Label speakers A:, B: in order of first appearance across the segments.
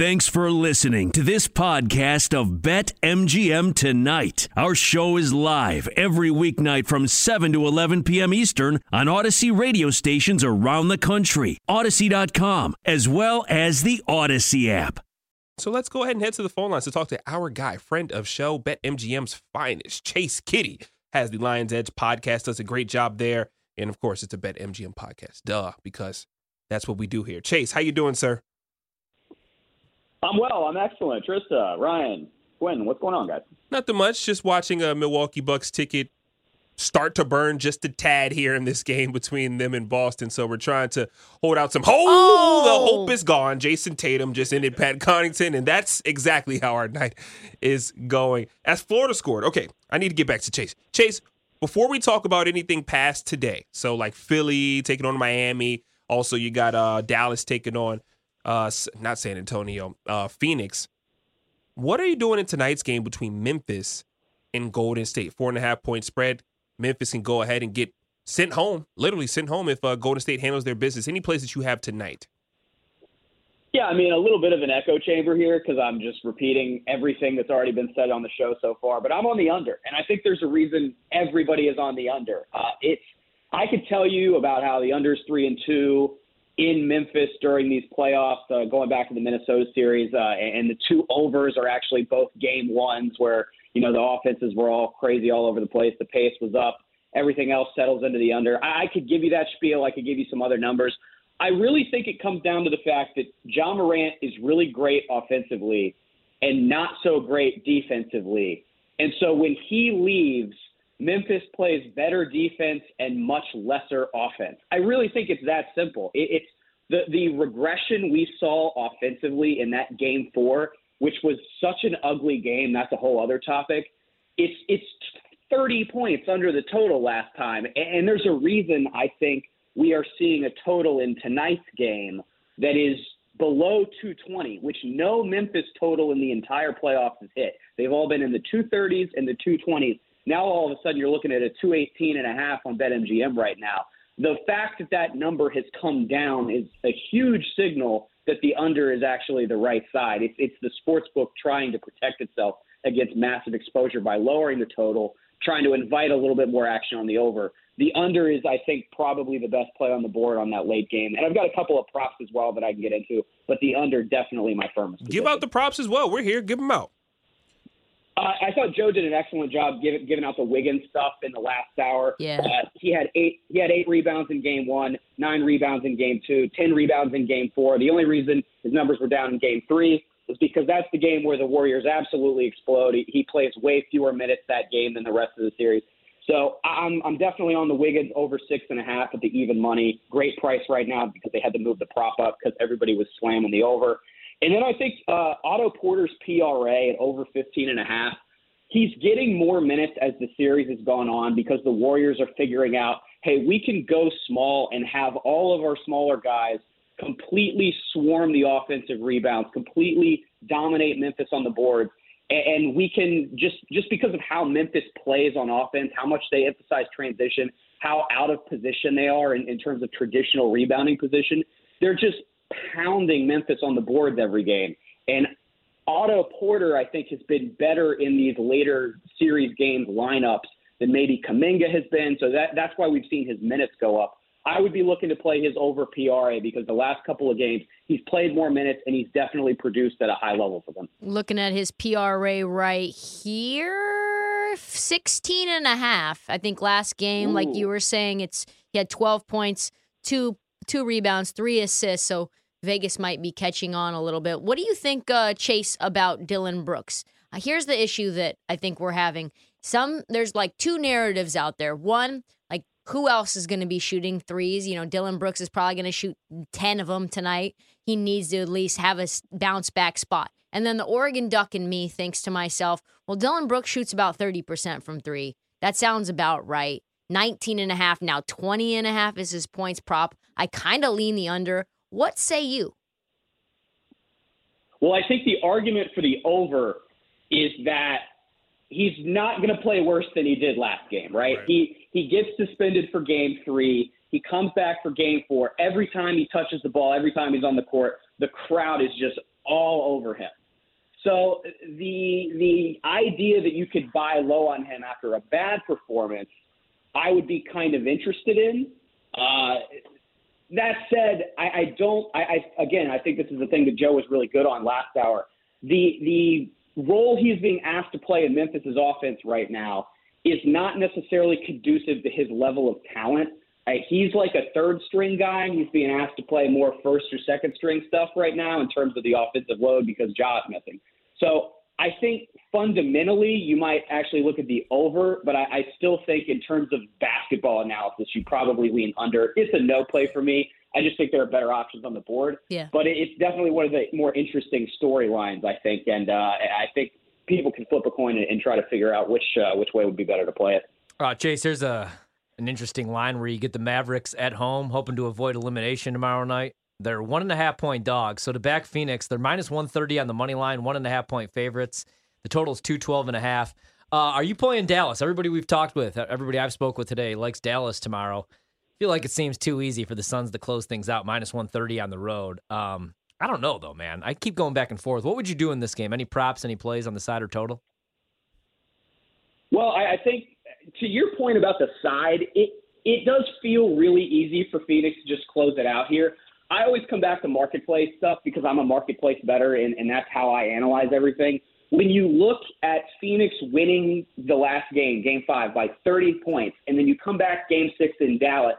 A: Thanks for listening to this podcast of Bet MGM Tonight. Our show is live every weeknight from 7 to 11 p.m. Eastern on Audacy radio stations around the country, Audacy.com, as well as the Audacy app.
B: So let's go ahead and head to the phone lines to talk to our guy, friend of show, Bet MGM's finest, Chase Kiddy, has the Lions Edge podcast, does a great job there. And of course, it's a Bet MGM podcast. Duh, because that's what we do here. Chase, how you doing, sir?
C: I'm well. I'm excellent. Trista, Ryan, Quinn, what's going on, guys?
B: Nothing much. Just watching a Milwaukee Bucks ticket start to burn just a tad here in this game between them and Boston. So we're trying to hold out some hope. Oh, the hope is gone. Jayson Tatum just ended Pat Connaughton, and that's exactly how our night is going. As Florida scored, okay, I need to get back to Chase. Chase, before we talk about anything past today, so like Philly taking on Miami, also you got uh, Dallas taking on uh, not San Antonio, uh, Phoenix. What are you doing in tonight's game between Memphis and Golden State? Four and a half point spread. Memphis can go ahead and get sent home, literally sent home if uh, Golden State handles their business. Any place that you have tonight?
C: Yeah, I mean, a little bit of an echo chamber here because I'm just repeating everything that's already been said on the show so far. But I'm on the under, and I think there's a reason everybody is on the under. Uh, it's I could tell you about how the under's three and two in Memphis during these playoffs, uh, going back to the Minnesota series, uh, and the two overs are actually both game ones where you know the offenses were all crazy all over the place. The pace was up. Everything else settles into the under. I, I could give you that spiel. I could give you some other numbers. I really think it comes down to the fact that Ja Morant is really great offensively and not so great defensively. And so when he leaves, Memphis plays better defense and much lesser offense. I really think it's that simple. It, it's the the regression we saw offensively in that game four, which was such an ugly game. That's a whole other topic. It's it's 30 points under the total last time, and there's a reason I think we are seeing a total in tonight's game that is below 220, which no Memphis total in the entire playoffs has hit. They've all been in the 230s and the 220s. Now all of a sudden you're looking at a 218 and a half on BetMGM right now. The fact that that number has come down is a huge signal that the under is actually the right side. It's, it's the sports book trying to protect itself against massive exposure by lowering the total, trying to invite a little bit more action on the over. The under is, I think, probably the best play on the board on that late game. And I've got a couple of props as well that I can get into, but the under definitely my firmest.
B: Give out the props as well. We're here. Give them out.
C: Uh, I thought Joe did an excellent job giving giving out the Wiggins stuff in the last hour.
D: Yeah.
C: Uh, he had eight he had eight rebounds in game one, nine rebounds in game two, ten rebounds in game four. The only reason his numbers were down in game three is because that's the game where the Warriors absolutely explode. He, he plays way fewer minutes that game than the rest of the series. So I'm I'm definitely on the Wiggins over six and a half at the even money. Great price right now because they had to move the prop up because everybody was slamming the over. And then I think uh, Otto Porter's PRA at over 15 and a half. He's getting more minutes as the series has gone on because the Warriors are figuring out, hey, we can go small and have all of our smaller guys completely swarm the offensive rebounds, completely dominate Memphis on the boards. And we can just just because of how Memphis plays on offense, how much they emphasize transition, how out of position they are in, in terms of traditional rebounding position, they're just pounding Memphis on the boards every game. And Otto Porter, I think, has been better in these later series games lineups than maybe Kuminga has been. So that that's why we've seen his minutes go up. I would be looking to play his over PRA because the last couple of games he's played more minutes and he's definitely produced at a high level for them.
D: Looking at his PRA right here, 16 and a half. I think last game, Ooh. like you were saying, it's he had 12 points, two two rebounds, three assists. So Vegas might be catching on a little bit. What do you think, uh, Chase, about Dillon Brooks? Uh, here's the issue that I think we're having. Some there's like two narratives out there. One, like who else is going to be shooting threes? You know, Dillon Brooks is probably going to shoot 10 of them tonight. He needs to at least have a bounce back spot. And then the Oregon Duck in me thinks to myself, well, Dillon Brooks shoots about 30% from three. That sounds about right. 19 and a half, now 20 and a half is his points prop. I kind of lean the under. What say you?
C: Well, I think the argument for the over is that he's not going to play worse than he did last game, right? right? He he gets suspended for game 3. He comes back for game 4. Every time he touches the ball, every time he's on the court, the crowd is just all over him. So the the idea that you could buy low on him after a bad performance, I would be kind of interested in. Uh, that said, I, I don't. I, I again, I think this is the thing that Joe was really good on last hour. The the role he's being asked to play in Memphis's offense right now is not necessarily conducive to his level of talent. Uh, he's like a third string guy. He's being asked to play more first or second string stuff right now in terms of the offensive load because Ja's missing. So I think fundamentally you might actually look at the over, but I, I still think in terms of basketball analysis, you probably lean under. It's a no play for me. I just think there are better options on the board.
D: Yeah.
C: But it's definitely one of the more interesting storylines, I think, and uh, I think people can flip a coin and, and try to figure out which uh, which way would be better to play it.
E: Uh, Chase, there's a an interesting line where you get the Mavericks at home, hoping to avoid elimination tomorrow night. They're one and a half point dogs. So to back Phoenix, they're minus 130 on the money line, one and a half point favorites. The total is 212 and a half. Uh, are you playing Dallas? Everybody we've talked with, everybody I've spoke with today likes Dallas tomorrow. I feel like it seems too easy for the Suns to close things out, minus 130 on the road. Um, I don't know though, man. I keep going back and forth. What would you do in this game? Any props, any plays on the side or total?
C: Well, I, I think to your point about the side, it it does feel really easy for Phoenix to just close it out here. I always come back to marketplace stuff because I'm a marketplace better, and, and that's how I analyze everything. When you look at Phoenix winning the last game, game five, by 30 points, and then you come back game six in Dallas,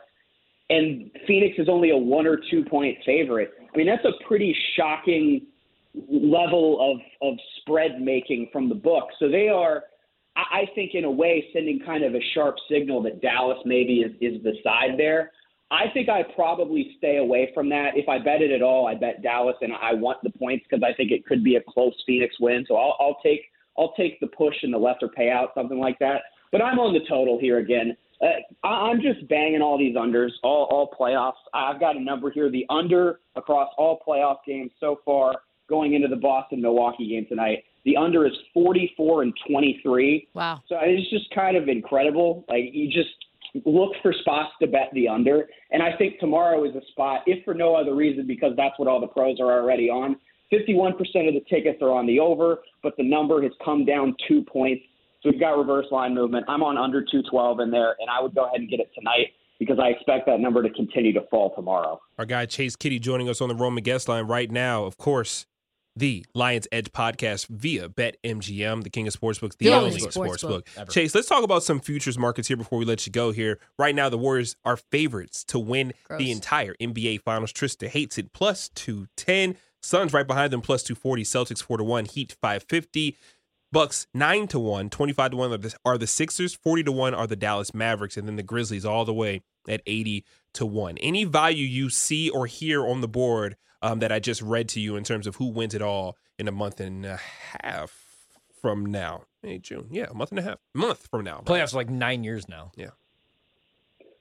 C: and Phoenix is only a one or two point favorite, I mean, that's a pretty shocking level of, of spread making from the book. So they are, I think, in a way, sending kind of a sharp signal that Dallas maybe is, is the side there. I think I probably stay away from that. If I bet it at all, I bet Dallas, and I want the points because I think it could be a close Phoenix win. So I'll, I'll take I'll take the push and the lesser payout, something like that. But I'm on the total here again. Uh, I'm just banging all these unders, all all playoffs. I've got a number here. The under across all playoff games so far, going into the Boston Milwaukee game tonight. The under is 44 and 23.
D: Wow.
C: So it's just kind of incredible. Like you just look for spots to bet the under. And I think tomorrow is a spot, if for no other reason, because that's what all the pros are already on. 51% of the tickets are on the over, but the number has come down two points. So we've got reverse line movement. I'm on under 212 in there, and I would go ahead and get it tonight because I expect that number to continue to fall tomorrow.
B: Our guy Chase Kiddy joining us on the Roman guest line right now. Of course, the Lions Edge podcast via BetMGM, the king of sportsbooks, the, the only sportsbook. Sports Chase, let's talk about some futures markets here before we let you go here. Right now, the Warriors are favorites to win Gross. the entire NBA Finals. Trista hates it plus 210. Suns right behind them plus 240. Celtics 4 to 1. Heat 550. Bucks 9 to 1. 25 to 1 are the, are the Sixers. 40 to 1 are the Dallas Mavericks. And then the Grizzlies all the way at 80 to 1. Any value you see or hear on the board um, that I just read to you in terms of who wins it all in a month and a half from now. May, June. Yeah, a month and a half. Month from now.
E: Playoffs are like nine years now.
B: Yeah.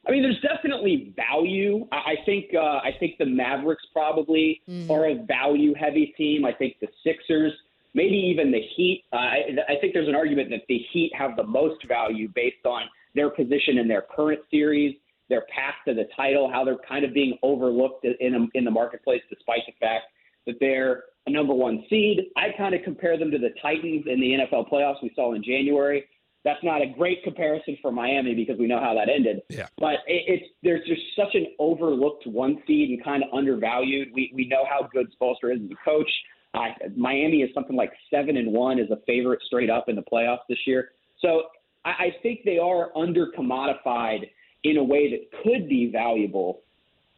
C: I mean, there's definitely value. I think uh, I think the Mavericks probably mm. are a value heavy team. I think the Sixers, maybe even the Heat. Uh, I, I think there's an argument that the Heat have the most value based on their position in their current series their path to the title, how they're kind of being overlooked in in the marketplace, despite the fact that they're a number one seed. I kind of compare them to the Titans in the NFL playoffs we saw in January. That's not a great comparison for Miami because we know how that ended.
B: Yeah.
C: But it, it's there's just such an overlooked one seed and kind of undervalued. We we know how good Spoelstra is as a coach. I, Miami is something like seven and one as a favorite straight up in the playoffs this year. So I, I think they are under commodified in a way that could be valuable.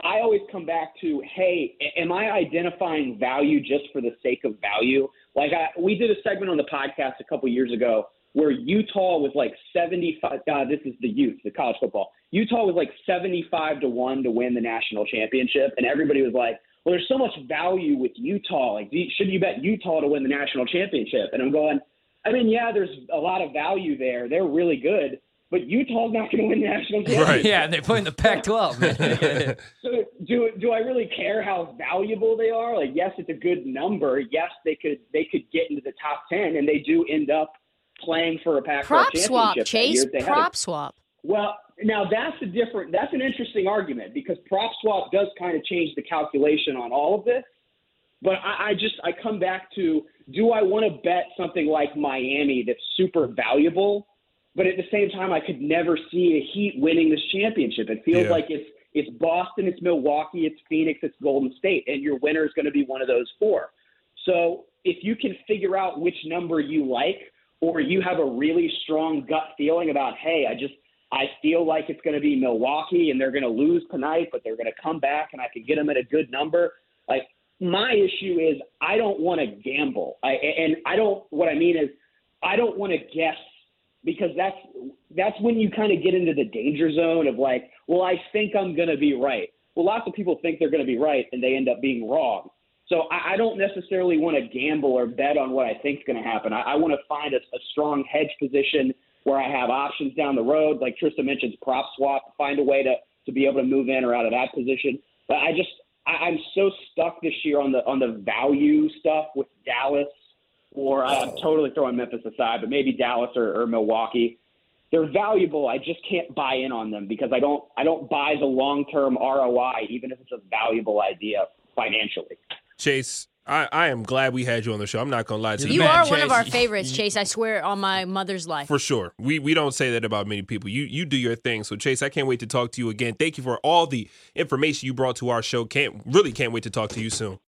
C: I always come back to, hey, am I identifying value just for the sake of value? Like I, we did a segment on the podcast a couple years ago where Utah was like 75. God, this is the youth, the college football. Utah was like 75 to one to win the national championship, and everybody was like, well, there's so much value with Utah. Like, should you bet Utah to win the national championship? And I'm going, I mean, yeah, there's a lot of value there. They're really good but Utah's not going to win the national championship.
E: Right. Yeah, and they play in the Pac-12.
C: so do do I really care how valuable they are? Like, yes, it's a good number. Yes, they could they could get into the top ten, and they do end up playing for a Pac-12
D: prop
C: championship.
D: swap, Chase. Prop
C: a,
D: swap.
C: Well, now that's a different. That's an interesting argument because prop swap does kind of change the calculation on all of this. But I, I just I come back to do I want to bet something like Miami that's super valuable? But at the same time, I could never see a Heat winning this championship. It feels
B: Yeah.
C: like it's it's Boston, it's Milwaukee, it's Phoenix, it's Golden State, and your winner is going to be one of those four. So if you can figure out which number you like, or you have a really strong gut feeling about, hey, I just I feel like it's going to be Milwaukee and they're going to lose tonight, but they're going to come back and I can get them at a good number. Like my issue is I don't want to gamble. I and I don't. What I mean is I don't want to guess because that's that's when you kind of get into the danger zone of like, well, I think I'm going to be right. Well, lots of people think they're going to be right and they end up being wrong. So I, I don't necessarily want to gamble or bet on what I think is going to happen. I, I want to find a, a strong hedge position where I have options down the road, like Tristan mentions, prop swap, find a way to to be able to move in or out of that position. But I just I, I'm so stuck this year on the on the value stuff with Dallas or I'm totally throwing Memphis aside, but maybe Dallas or, or Milwaukee. They're valuable. I just can't buy in on them because I don't I don't buy the long term ROI, even if it's a valuable idea financially.
B: Chase, I, I am glad we had you on the show. I'm not gonna lie to
E: You're
B: you.
D: You
E: man,
D: are one of our favorites, Chase. I swear on my mother's life.
B: For sure. We we don't say that about many people. You you do your thing. So Chase, I can't wait to talk to you again. Thank you for all the information you brought to our show. Can't really can't wait to talk to you soon.